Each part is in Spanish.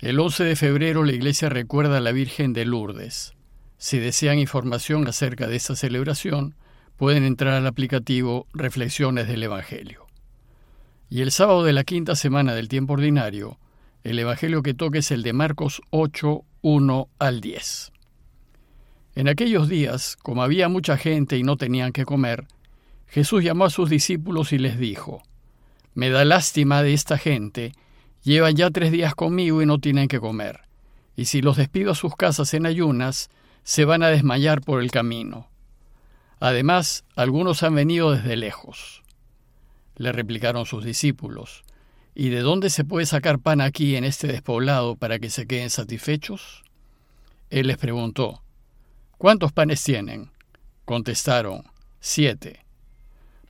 El 11 de febrero la iglesia recuerda a la Virgen de Lourdes. Si desean información acerca de esta celebración, pueden entrar al aplicativo Reflexiones del Evangelio. Y el sábado de la quinta semana del tiempo ordinario, el Evangelio que toca es el de Marcos 8, 1 al 10. En aquellos días, como había mucha gente y no tenían que comer, Jesús llamó a sus discípulos y les dijo, Me da lástima de esta gente, Llevan ya tres días conmigo y no tienen que comer. Y si los despido a sus casas en ayunas, se van a desmayar por el camino. Además, algunos han venido desde lejos. Le replicaron sus discípulos, ¿y de dónde se puede sacar pan aquí en este despoblado para que se queden satisfechos? Él les preguntó, ¿cuántos panes tienen? Contestaron, siete.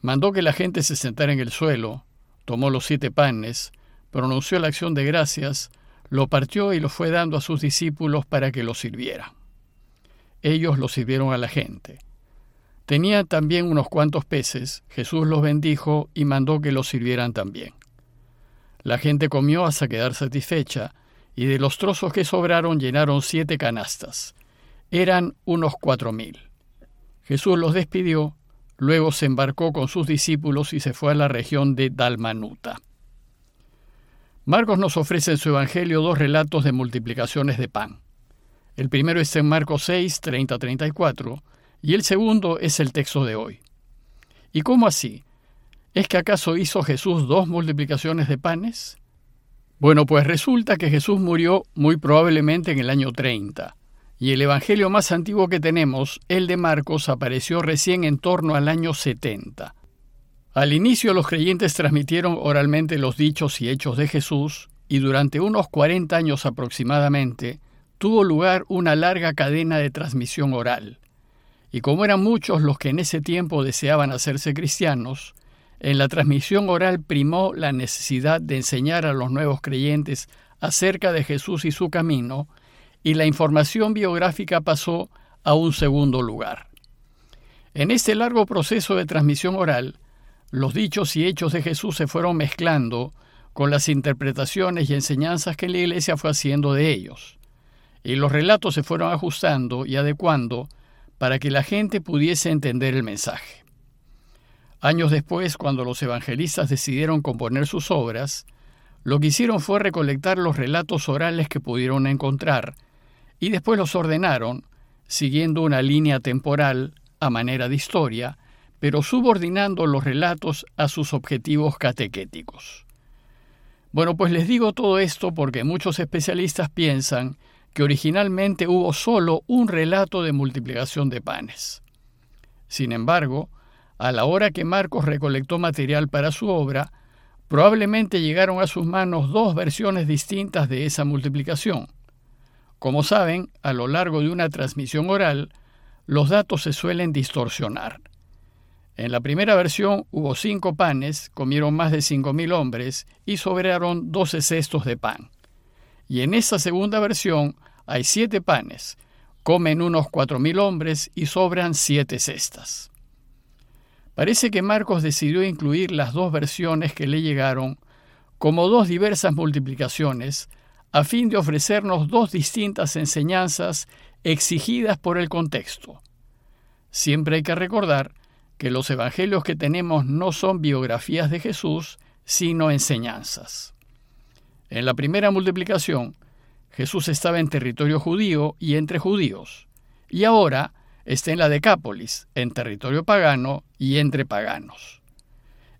Mandó que la gente se sentara en el suelo, tomó los siete panes, pronunció la acción de gracias, lo partió y lo fue dando a sus discípulos para que lo sirviera. Ellos lo sirvieron a la gente. Tenía también unos cuantos peces, Jesús los bendijo y mandó que los sirvieran también. La gente comió hasta quedar satisfecha, y de los trozos que sobraron llenaron siete canastas. Eran unos cuatro mil. Jesús los despidió, luego se embarcó con sus discípulos y se fue a la región de Dalmanuta. Marcos nos ofrece en su Evangelio dos relatos de multiplicaciones de pan. El primero está en Marcos 6, 30-34, y el segundo es el texto de hoy. ¿Y cómo así? ¿Es que acaso hizo Jesús dos multiplicaciones de panes? Bueno, pues resulta que Jesús murió muy probablemente en el año 30, y el Evangelio más antiguo que tenemos, el de Marcos, apareció recién en torno al año 70. Al inicio los creyentes transmitieron oralmente los dichos y hechos de Jesús y durante unos 40 años aproximadamente tuvo lugar una larga cadena de transmisión oral. Y como eran muchos los que en ese tiempo deseaban hacerse cristianos, en la transmisión oral primó la necesidad de enseñar a los nuevos creyentes acerca de Jesús y su camino, y la información biográfica pasó a un segundo lugar. En este largo proceso de transmisión oral, los dichos y hechos de Jesús se fueron mezclando con las interpretaciones y enseñanzas que la Iglesia fue haciendo de ellos, y los relatos se fueron ajustando y adecuando para que la gente pudiese entender el mensaje. Años después, cuando los evangelistas decidieron componer sus obras, lo que hicieron fue recolectar los relatos orales que pudieron encontrar, y después los ordenaron, siguiendo una línea temporal a manera de historia, pero subordinando los relatos a sus objetivos catequéticos. Bueno, pues les digo todo esto porque muchos especialistas piensan que originalmente hubo solo un relato de multiplicación de panes. Sin embargo, a la hora que Marcos recolectó material para su obra, probablemente llegaron a sus manos dos versiones distintas de esa multiplicación. Como saben, a lo largo de una transmisión oral, los datos se suelen distorsionar. En la primera versión hubo cinco panes, comieron más de cinco mil hombres y sobraron doce cestos de pan. Y en esta segunda versión hay siete panes, comen unos cuatro mil hombres y sobran siete cestas. Parece que Marcos decidió incluir las dos versiones que le llegaron como dos diversas multiplicaciones, a fin de ofrecernos dos distintas enseñanzas exigidas por el contexto. Siempre hay que recordar que los evangelios que tenemos no son biografías de Jesús, sino enseñanzas. En la primera multiplicación, Jesús estaba en territorio judío y entre judíos, y ahora está en la Decápolis, en territorio pagano y entre paganos.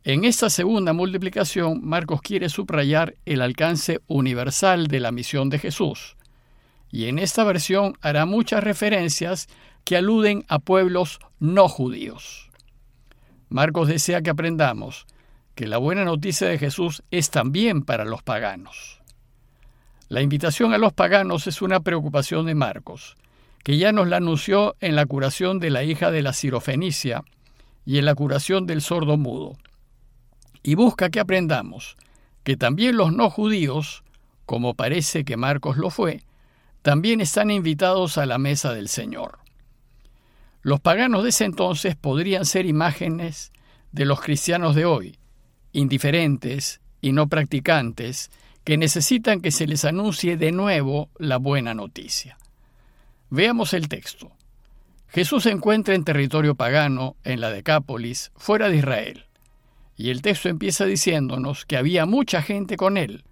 En esta segunda multiplicación, Marcos quiere subrayar el alcance universal de la misión de Jesús, y en esta versión hará muchas referencias que aluden a pueblos no judíos. Marcos desea que aprendamos que la buena noticia de Jesús es también para los paganos. La invitación a los paganos es una preocupación de Marcos, que ya nos la anunció en la curación de la hija de la Sirofenicia y en la curación del sordo mudo. Y busca que aprendamos que también los no judíos, como parece que Marcos lo fue, también están invitados a la mesa del Señor. Los paganos de ese entonces podrían ser imágenes de los cristianos de hoy, indiferentes y no practicantes, que necesitan que se les anuncie de nuevo la buena noticia. Veamos el texto. Jesús se encuentra en territorio pagano, en la Decápolis, fuera de Israel. Y el texto empieza diciéndonos que había mucha gente con él,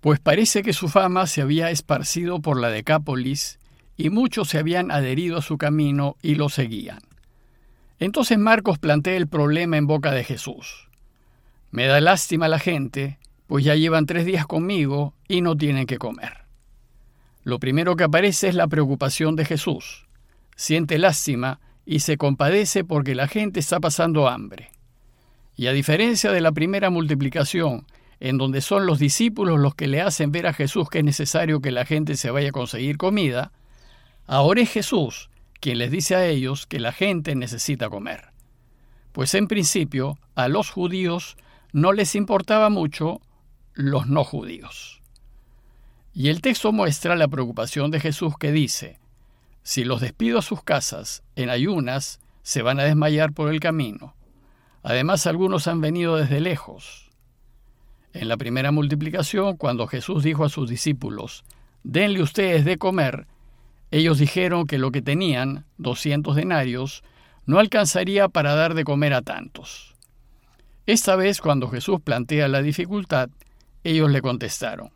pues parece que su fama se había esparcido por la Decápolis y muchos se habían adherido a su camino y lo seguían. Entonces Marcos plantea el problema en boca de Jesús. Me da lástima la gente, pues ya llevan tres días conmigo y no tienen que comer. Lo primero que aparece es la preocupación de Jesús. Siente lástima y se compadece porque la gente está pasando hambre. Y a diferencia de la primera multiplicación, en donde son los discípulos los que le hacen ver a Jesús que es necesario que la gente se vaya a conseguir comida, ahora es Jesús quien les dice a ellos que la gente necesita comer. Pues en principio a los judíos no les importaba mucho los no judíos. Y el texto muestra la preocupación de Jesús que dice, si los despido a sus casas en ayunas, se van a desmayar por el camino. Además, algunos han venido desde lejos. En la primera multiplicación, cuando Jesús dijo a sus discípulos, denle ustedes de comer, ellos dijeron que lo que tenían, 200 denarios, no alcanzaría para dar de comer a tantos. Esta vez, cuando Jesús plantea la dificultad, ellos le contestaron,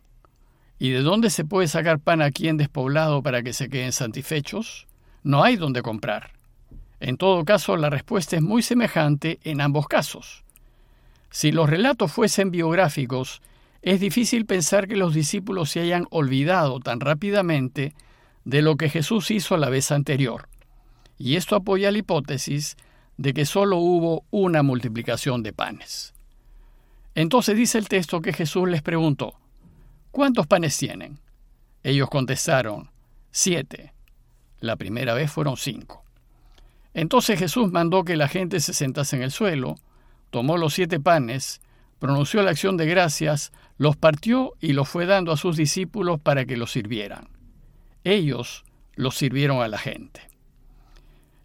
¿Y de dónde se puede sacar pan aquí en despoblado para que se queden satisfechos? No hay donde comprar. En todo caso, la respuesta es muy semejante en ambos casos. Si los relatos fuesen biográficos, es difícil pensar que los discípulos se hayan olvidado tan rápidamente de lo que Jesús hizo la vez anterior. Y esto apoya la hipótesis de que solo hubo una multiplicación de panes. Entonces dice el texto que Jesús les preguntó, ¿cuántos panes tienen? Ellos contestaron, siete. La primera vez fueron cinco. Entonces Jesús mandó que la gente se sentase en el suelo, tomó los siete panes, pronunció la acción de gracias, los partió y los fue dando a sus discípulos para que los sirvieran. Ellos los sirvieron a la gente.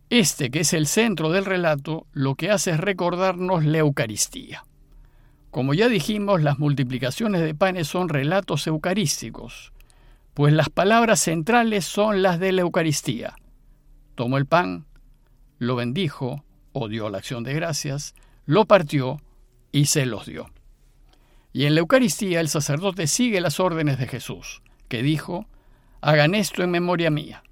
Este, que es el centro del relato, lo que hace es recordarnos la Eucaristía. Como ya dijimos, las multiplicaciones de panes son relatos eucarísticos, pues las palabras centrales son las de la Eucaristía. Tomó el pan, lo bendijo, o dio la acción de gracias, lo partió y se los dio. Y en la Eucaristía el sacerdote sigue las órdenes de Jesús, que dijo, hagan esto en memoria mía.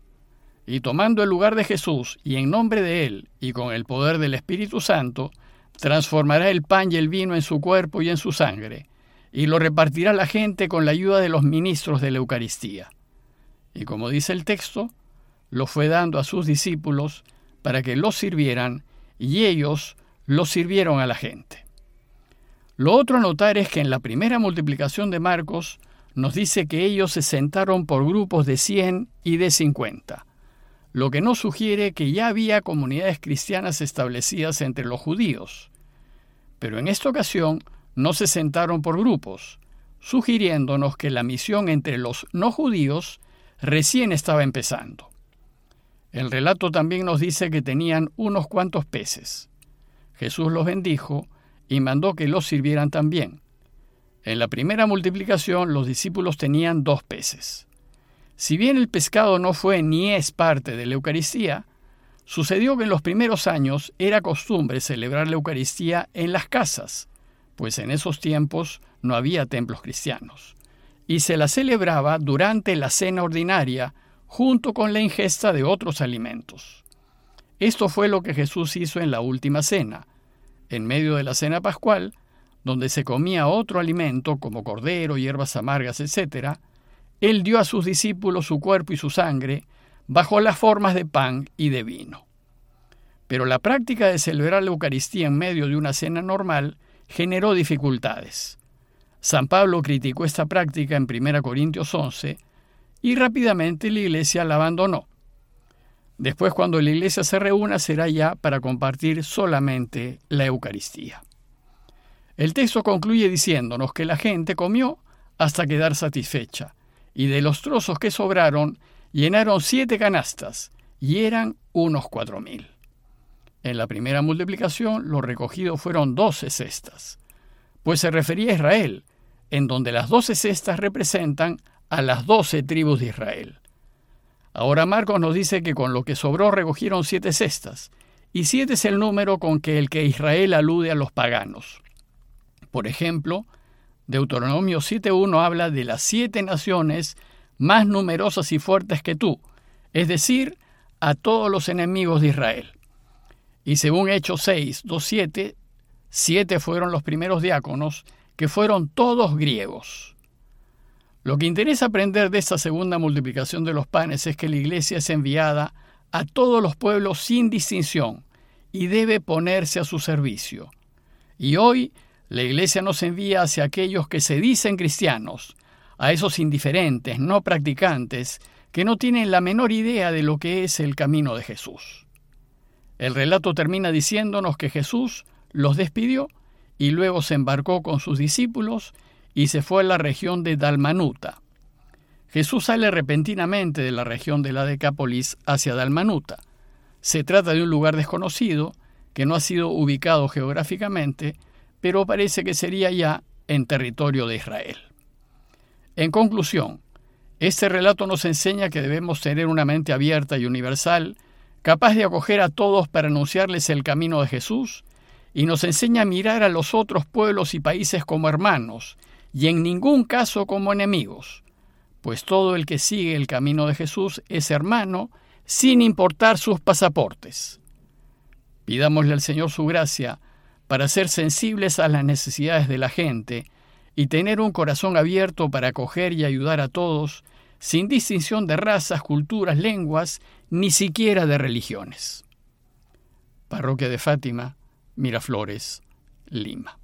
Y tomando el lugar de Jesús y en nombre de Él y con el poder del Espíritu Santo, transformará el pan y el vino en su cuerpo y en su sangre, y lo repartirá la gente con la ayuda de los ministros de la Eucaristía. Y como dice el texto, lo fue dando a sus discípulos para que los sirvieran, y ellos los sirvieron a la gente. Lo otro a notar es que en la primera multiplicación de Marcos nos dice que ellos se sentaron por grupos de 100 y de 50, lo que nos sugiere que ya había comunidades cristianas establecidas entre los judíos. Pero en esta ocasión no se sentaron por grupos, sugiriéndonos que la misión entre los no judíos recién estaba empezando. El relato también nos dice que tenían unos cuantos peces. Jesús los bendijo y mandó que los sirvieran también. En la primera multiplicación los discípulos tenían dos peces. Si bien el pescado no fue ni es parte de la Eucaristía, sucedió que en los primeros años era costumbre celebrar la Eucaristía en las casas, pues en esos tiempos no había templos cristianos, y se la celebraba durante la cena ordinaria junto con la ingesta de otros alimentos. Esto fue lo que Jesús hizo en la última cena. En medio de la cena pascual, donde se comía otro alimento como cordero, hierbas amargas, etc., Él dio a sus discípulos su cuerpo y su sangre bajo las formas de pan y de vino. Pero la práctica de celebrar la Eucaristía en medio de una cena normal generó dificultades. San Pablo criticó esta práctica en 1 Corintios 11 y rápidamente la iglesia la abandonó. Después cuando la iglesia se reúna será ya para compartir solamente la Eucaristía. El texto concluye diciéndonos que la gente comió hasta quedar satisfecha, y de los trozos que sobraron llenaron siete canastas, y eran unos cuatro mil. En la primera multiplicación, lo recogido fueron doce cestas, pues se refería a Israel, en donde las doce cestas representan a las doce tribus de Israel. Ahora Marcos nos dice que con lo que sobró recogieron siete cestas, y siete es el número con que el que Israel alude a los paganos. Por ejemplo, Deuteronomio 7.1 habla de las siete naciones más numerosas y fuertes que tú, es decir, a todos los enemigos de Israel. Y según Hechos 6, 2.7, siete fueron los primeros diáconos, que fueron todos griegos. Lo que interesa aprender de esta segunda multiplicación de los panes es que la iglesia es enviada a todos los pueblos sin distinción y debe ponerse a su servicio. Y hoy la iglesia nos envía hacia aquellos que se dicen cristianos, a esos indiferentes, no practicantes, que no tienen la menor idea de lo que es el camino de Jesús. El relato termina diciéndonos que Jesús los despidió y luego se embarcó con sus discípulos y se fue a la región de Dalmanuta. Jesús sale repentinamente de la región de la Decápolis hacia Dalmanuta. Se trata de un lugar desconocido que no ha sido ubicado geográficamente, pero parece que sería ya en territorio de Israel. En conclusión, este relato nos enseña que debemos tener una mente abierta y universal, capaz de acoger a todos para anunciarles el camino de Jesús, y nos enseña a mirar a los otros pueblos y países como hermanos, y en ningún caso como enemigos, pues todo el que sigue el camino de Jesús es hermano, sin importar sus pasaportes. Pidámosle al Señor su gracia para ser sensibles a las necesidades de la gente, y tener un corazón abierto para acoger y ayudar a todos, sin distinción de razas, culturas, lenguas, ni siquiera de religiones. Parroquia de Fátima, Miraflores, Lima.